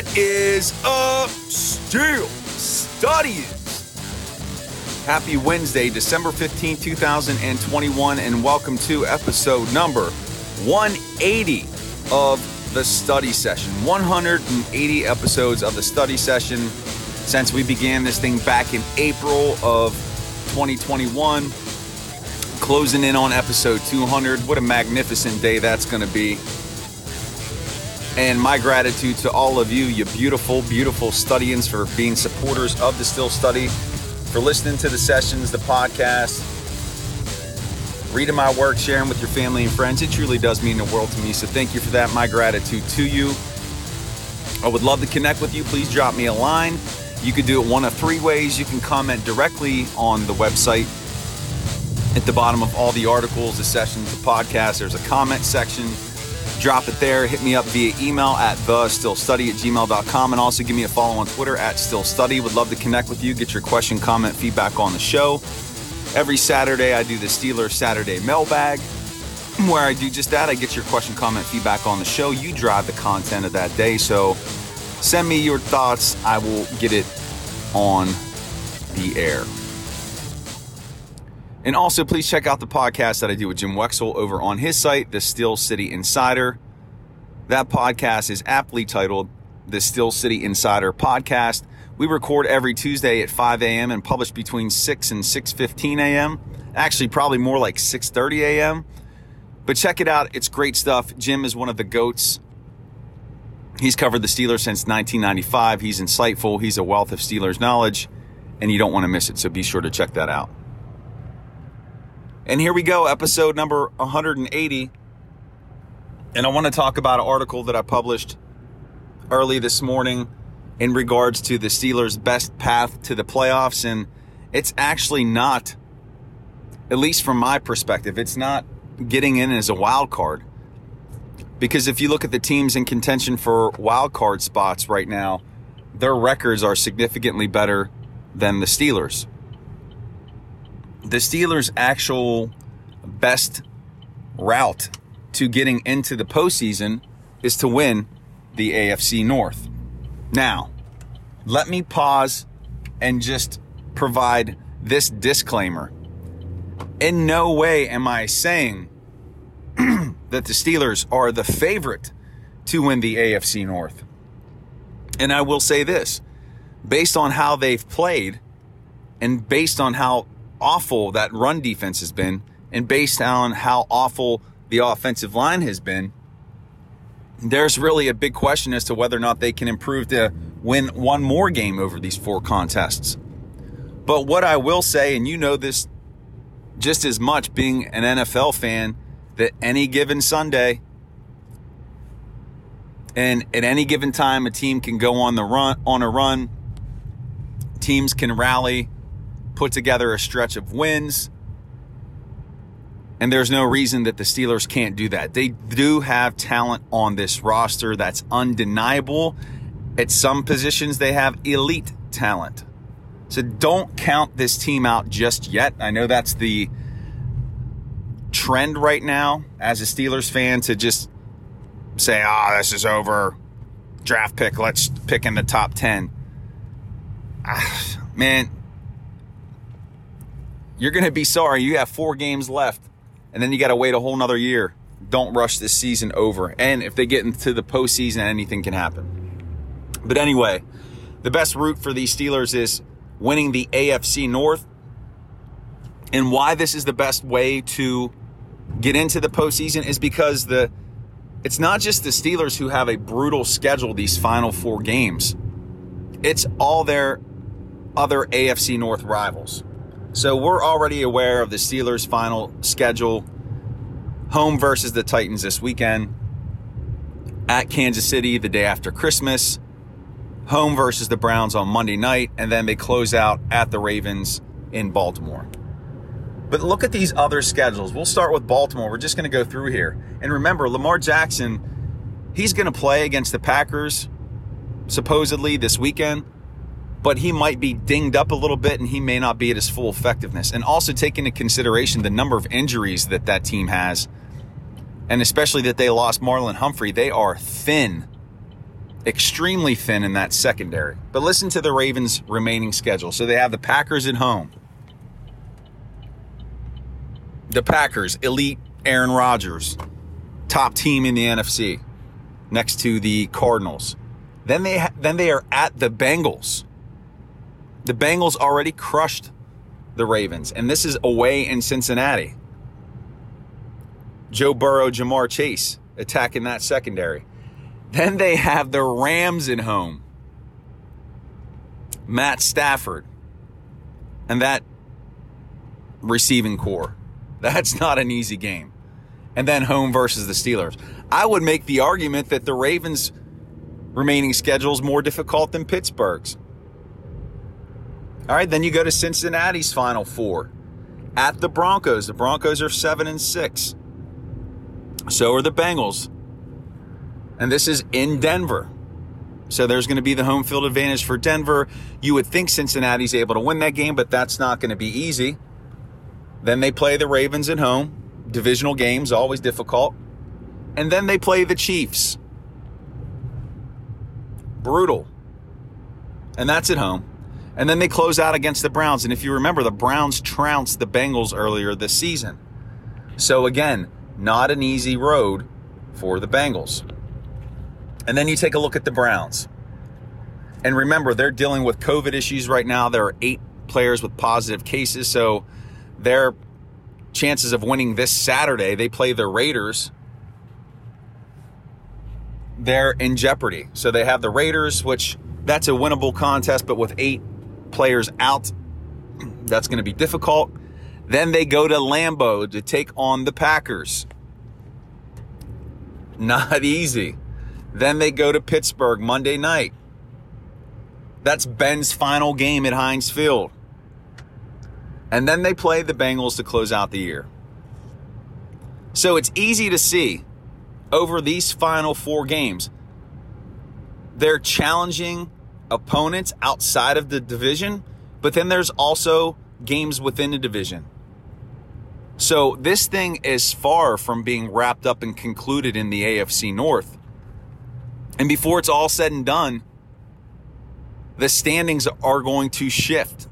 What is up, Steel Studians? Happy Wednesday, December 15, 2021, and welcome to episode number 180 of the study session. 180 episodes of the study session since we began this thing back in April of 2021. Closing in on episode 200. What a magnificent day that's going to be. And my gratitude to all of you, you beautiful, beautiful studians, for being supporters of the Steel Study, for listening to the sessions, the podcast, reading my work, sharing with your family and friends. It truly does mean the world to me. So thank you for that. My gratitude to you. I would love to connect with you. Please drop me a line. You can do it one of three ways. You can comment directly on the website. At the bottom of all the articles, the sessions, the podcast, there's a comment section drop it there. Hit me up via email at thesteelstudy at gmail.com and also give me a follow on Twitter at steelstudy. Would love to connect with you, get your question, comment, feedback on the show. Every Saturday, I do the Steelers Saturday mailbag where I do just that. I get your question, comment, feedback on the show. You drive the content of that day. So send me your thoughts. I will get it on the air. And also, please check out the podcast that I do with Jim Wexell over on his site, The Steel City Insider. That podcast is aptly titled The Steel City Insider Podcast. We record every Tuesday at 5 a.m. and publish between 6 and 6:15 a.m. Actually, probably more like 6:30 a.m. But check it out; it's great stuff. Jim is one of the goats. He's covered the Steelers since 1995. He's insightful. He's a wealth of Steelers knowledge, and you don't want to miss it. So be sure to check that out. And here we go, episode number 180. And I want to talk about an article that I published early this morning in regards to the Steelers' best path to the playoffs. And it's actually not, at least from my perspective, it's not getting in as a wild card. Because if you look at the teams in contention for wild card spots right now, their records are significantly better than the Steelers the Steelers' actual best route to getting into the postseason is to win the AFC North. Now, let me pause and just provide this disclaimer. In no way am I saying that the Steelers are the favorite to win the AFC North. And I will say this based on how they've played and based on how awful that run defense has been, and based on how awful the offensive line has been, there's really a big question as to whether or not they can improve to win one more game over these four contests. But what I will say, and you know this just as much being an NFL fan, that any given Sunday and at any given time a team can go on the run on a run, teams can rally, put together a stretch of wins. And there's no reason that the Steelers can't do that. They do have talent on this roster that's undeniable. At some positions, they have elite talent. So don't count this team out just yet. I know that's the trend right now as a Steelers fan to just say, ah, oh, this is over. Draft pick, let's pick in the top 10. Ah, man, you're going to be sorry. You have four games left, and then you got to wait a whole nother year. Don't rush this season over. And if they get into the postseason, anything can happen. But anyway, the best route for these Steelers is winning the AFC North. And why this is the best way to get into the postseason is because the it's not just the Steelers who have a brutal schedule these final four games. It's all their other AFC North rivals. So we're already aware of the Steelers' final schedule. Home versus the Titans this weekend. At Kansas City the day after Christmas. Home versus the Browns on Monday night. And then they close out at the Ravens in Baltimore. But look at these other schedules. We'll start with Baltimore. We're just going to go through here. And remember, Lamar Jackson, he's going to play against the Packers supposedly this weekend but he might be dinged up a little bit and he may not be at his full effectiveness. And also take into consideration the number of injuries that that team has, and especially that they lost Marlon Humphrey. They are thin extremely thin in that secondary. But listen to the Ravens' remaining schedule. So they have the Packers at home. The Packers, elite Aaron Rodgers, top team in the NFC, next to the Cardinals. Then they ha- then they are at the Bengals. The Bengals already crushed the Ravens, and this is away in Cincinnati. Joe Burrow, Ja'Marr Chase attacking that secondary. Then they have the Rams at home. Matt Stafford and that receiving corps. That's not an easy game. And then home versus the Steelers. I would make the argument that the Ravens' remaining schedule is more difficult than Pittsburgh's. All right, then you go to Cincinnati's final four at the Broncos. The Broncos are seven and six. So are the Bengals. And this is in Denver. So there's going to be the home field advantage for Denver. You would think Cincinnati's able to win that game, but that's not going to be easy. Then they play the Ravens at home. Divisional games, always difficult. And then they play the Chiefs. Brutal. And that's at home. And then they close out against the Browns. And if you remember, the Browns trounced the Bengals earlier this season. So again, not an easy road for the Bengals. And then you take a look at the Browns. And remember, they're dealing with COVID issues right now. There are eight players with positive cases. So their chances of winning this Saturday, they play the Raiders. They're in jeopardy. So they have the Raiders, which that's a winnable contest, but with eight players out, that's going to be difficult. Then they go to Lambeau to take on the Packers. Not easy. Then they go to Pittsburgh Monday night. That's Ben's final game at Heinz Field. And then they play the Bengals to close out the year. So it's easy to see over these final four games, they're challenging opponents outside of the division, but then there's also games within the division. So this thing is far from being wrapped up and concluded in the AFC North. And before it's all said and done, the standings are going to shift.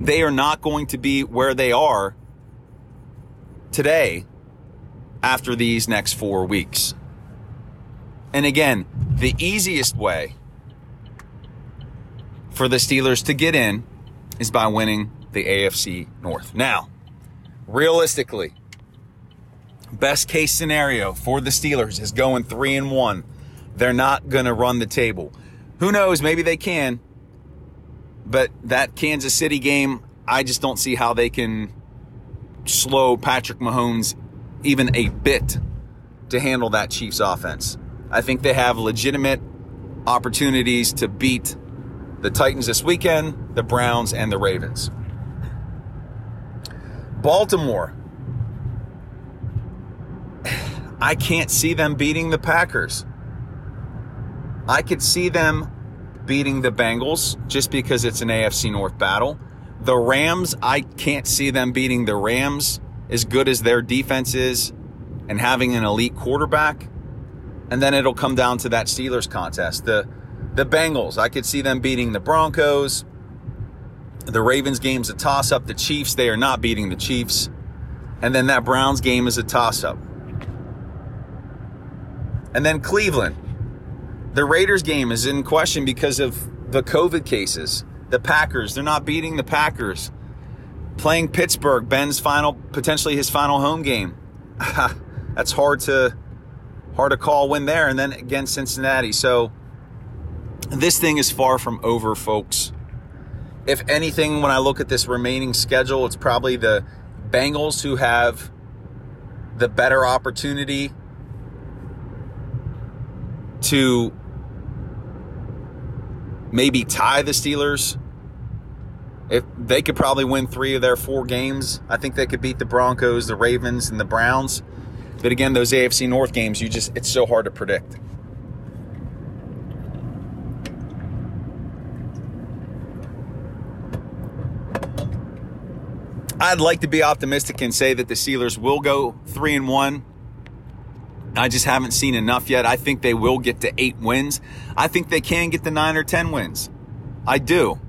They are not going to be where they are today after these next four weeks. And again, the easiest way for the Steelers to get in is by winning the AFC North. Now, realistically, best case scenario for the Steelers is going 3 and 1. They're not going to run the table. Who knows, maybe they can. But that Kansas City game, I just don't see how they can slow Patrick Mahomes even a bit to handle that Chiefs offense. I think they have legitimate opportunities to beat the Titans this weekend, the Browns, and the Ravens. Baltimore. I can't see them beating the Packers. I could see them beating the Bengals just because it's an AFC North battle. The Rams, I can't see them beating the Rams as good as their defense is and having an elite quarterback. And then it'll come down to that Steelers contest. The the Bengals, I could see them beating the Broncos. The Ravens game's a toss up. The Chiefs, they are not beating the Chiefs. And then that Browns game is a toss up. And then Cleveland. The Raiders game is in question because of the COVID cases. The Packers, they're not beating the Packers. Playing Pittsburgh, Ben's final, potentially his final home game. That's hard to hard to call win there. And then against Cincinnati. So this thing is far from over, folks. If anything, when I look at this remaining schedule, it's probably the Bengals who have the better opportunity to maybe tie the Steelers. If they could probably win three of their four games, I think they could beat the Broncos, the Ravens, and the Browns. But again, those AFC North games, you just it's so hard to predict. I'd like to be optimistic and say that the Steelers will go three and one. I just haven't seen enough yet. I think they will get to eight wins. I think they can get to nine or 10 wins. I do.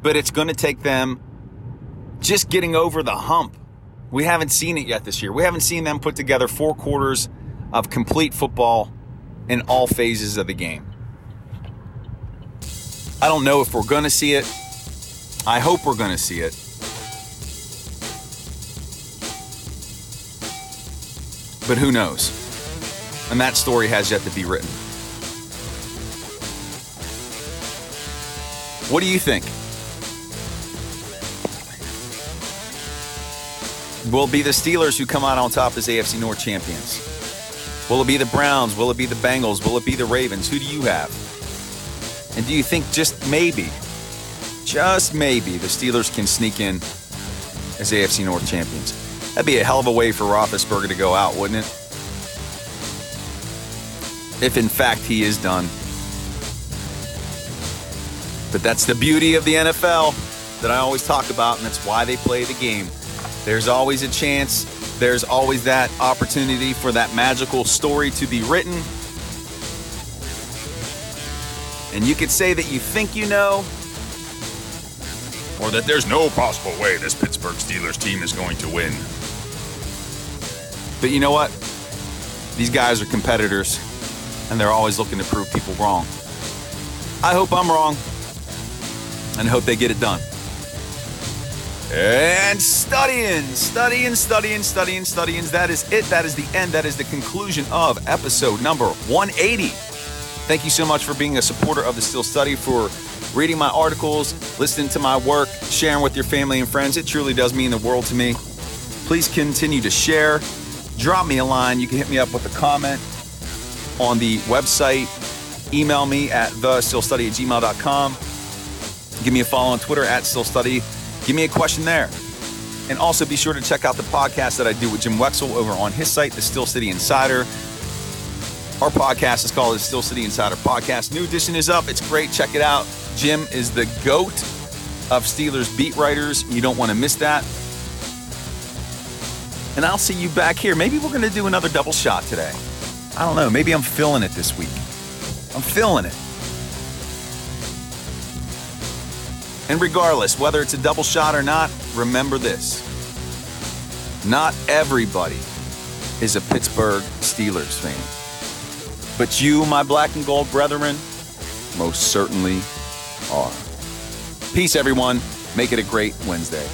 But it's going to take them just getting over the hump. We haven't seen it yet this year. We haven't seen them put together four quarters of complete football in all phases of the game. I don't know if we're going to see it. I hope we're going to see it. But who knows? And that story has yet to be written. What do you think? Will it be the Steelers who come out on top as AFC North champions? Will it be the Browns? Will it be the Bengals? Will it be the Ravens? Who do you have? And do you think just maybe, just maybe, the Steelers can sneak in as AFC North champions? That'd be a hell of a way for Roethlisberger to go out, wouldn't it? If in fact he is done. But that's the beauty of the NFL that I always talk about, and that's why they play the game. There's always a chance, there's always that opportunity for that magical story to be written. And you could say that you think you know, or that there's no possible way this Pittsburgh Steelers team is going to win. But you know what? These guys are competitors, and they're always looking to prove people wrong. I hope I'm wrong, and hope they get it done. And studying, studying, studying, studying, studying. That is it. That is the end. That is the conclusion of episode number 180. Thank you so much for being a supporter of the Steel Study, for reading my articles, listening to my work, sharing with your family and friends. It truly does mean the world to me. Please continue to share. Drop me a line. You can hit me up with a comment on the website. Email me at thesteelstudy at gmail.com. Give me a follow on Twitter at steelstudy. Give me a question there. And also be sure to check out the podcast that I do with Jim Wexell over on his site, The Steel City Insider. Our podcast is called the Steel City Insider Podcast. New edition is up. It's great. Check it out. Jim is the GOAT of Steelers beat writers. You don't want to miss that. And I'll see you back here. Maybe we're going to do another double shot today. I don't know. Maybe I'm feeling it this week. I'm feeling it. And regardless, whether it's a double shot or not, remember this. Not everybody is a Pittsburgh Steelers fan. But you, my black and gold brethren, most certainly are. Peace, everyone. Make it a great Wednesday.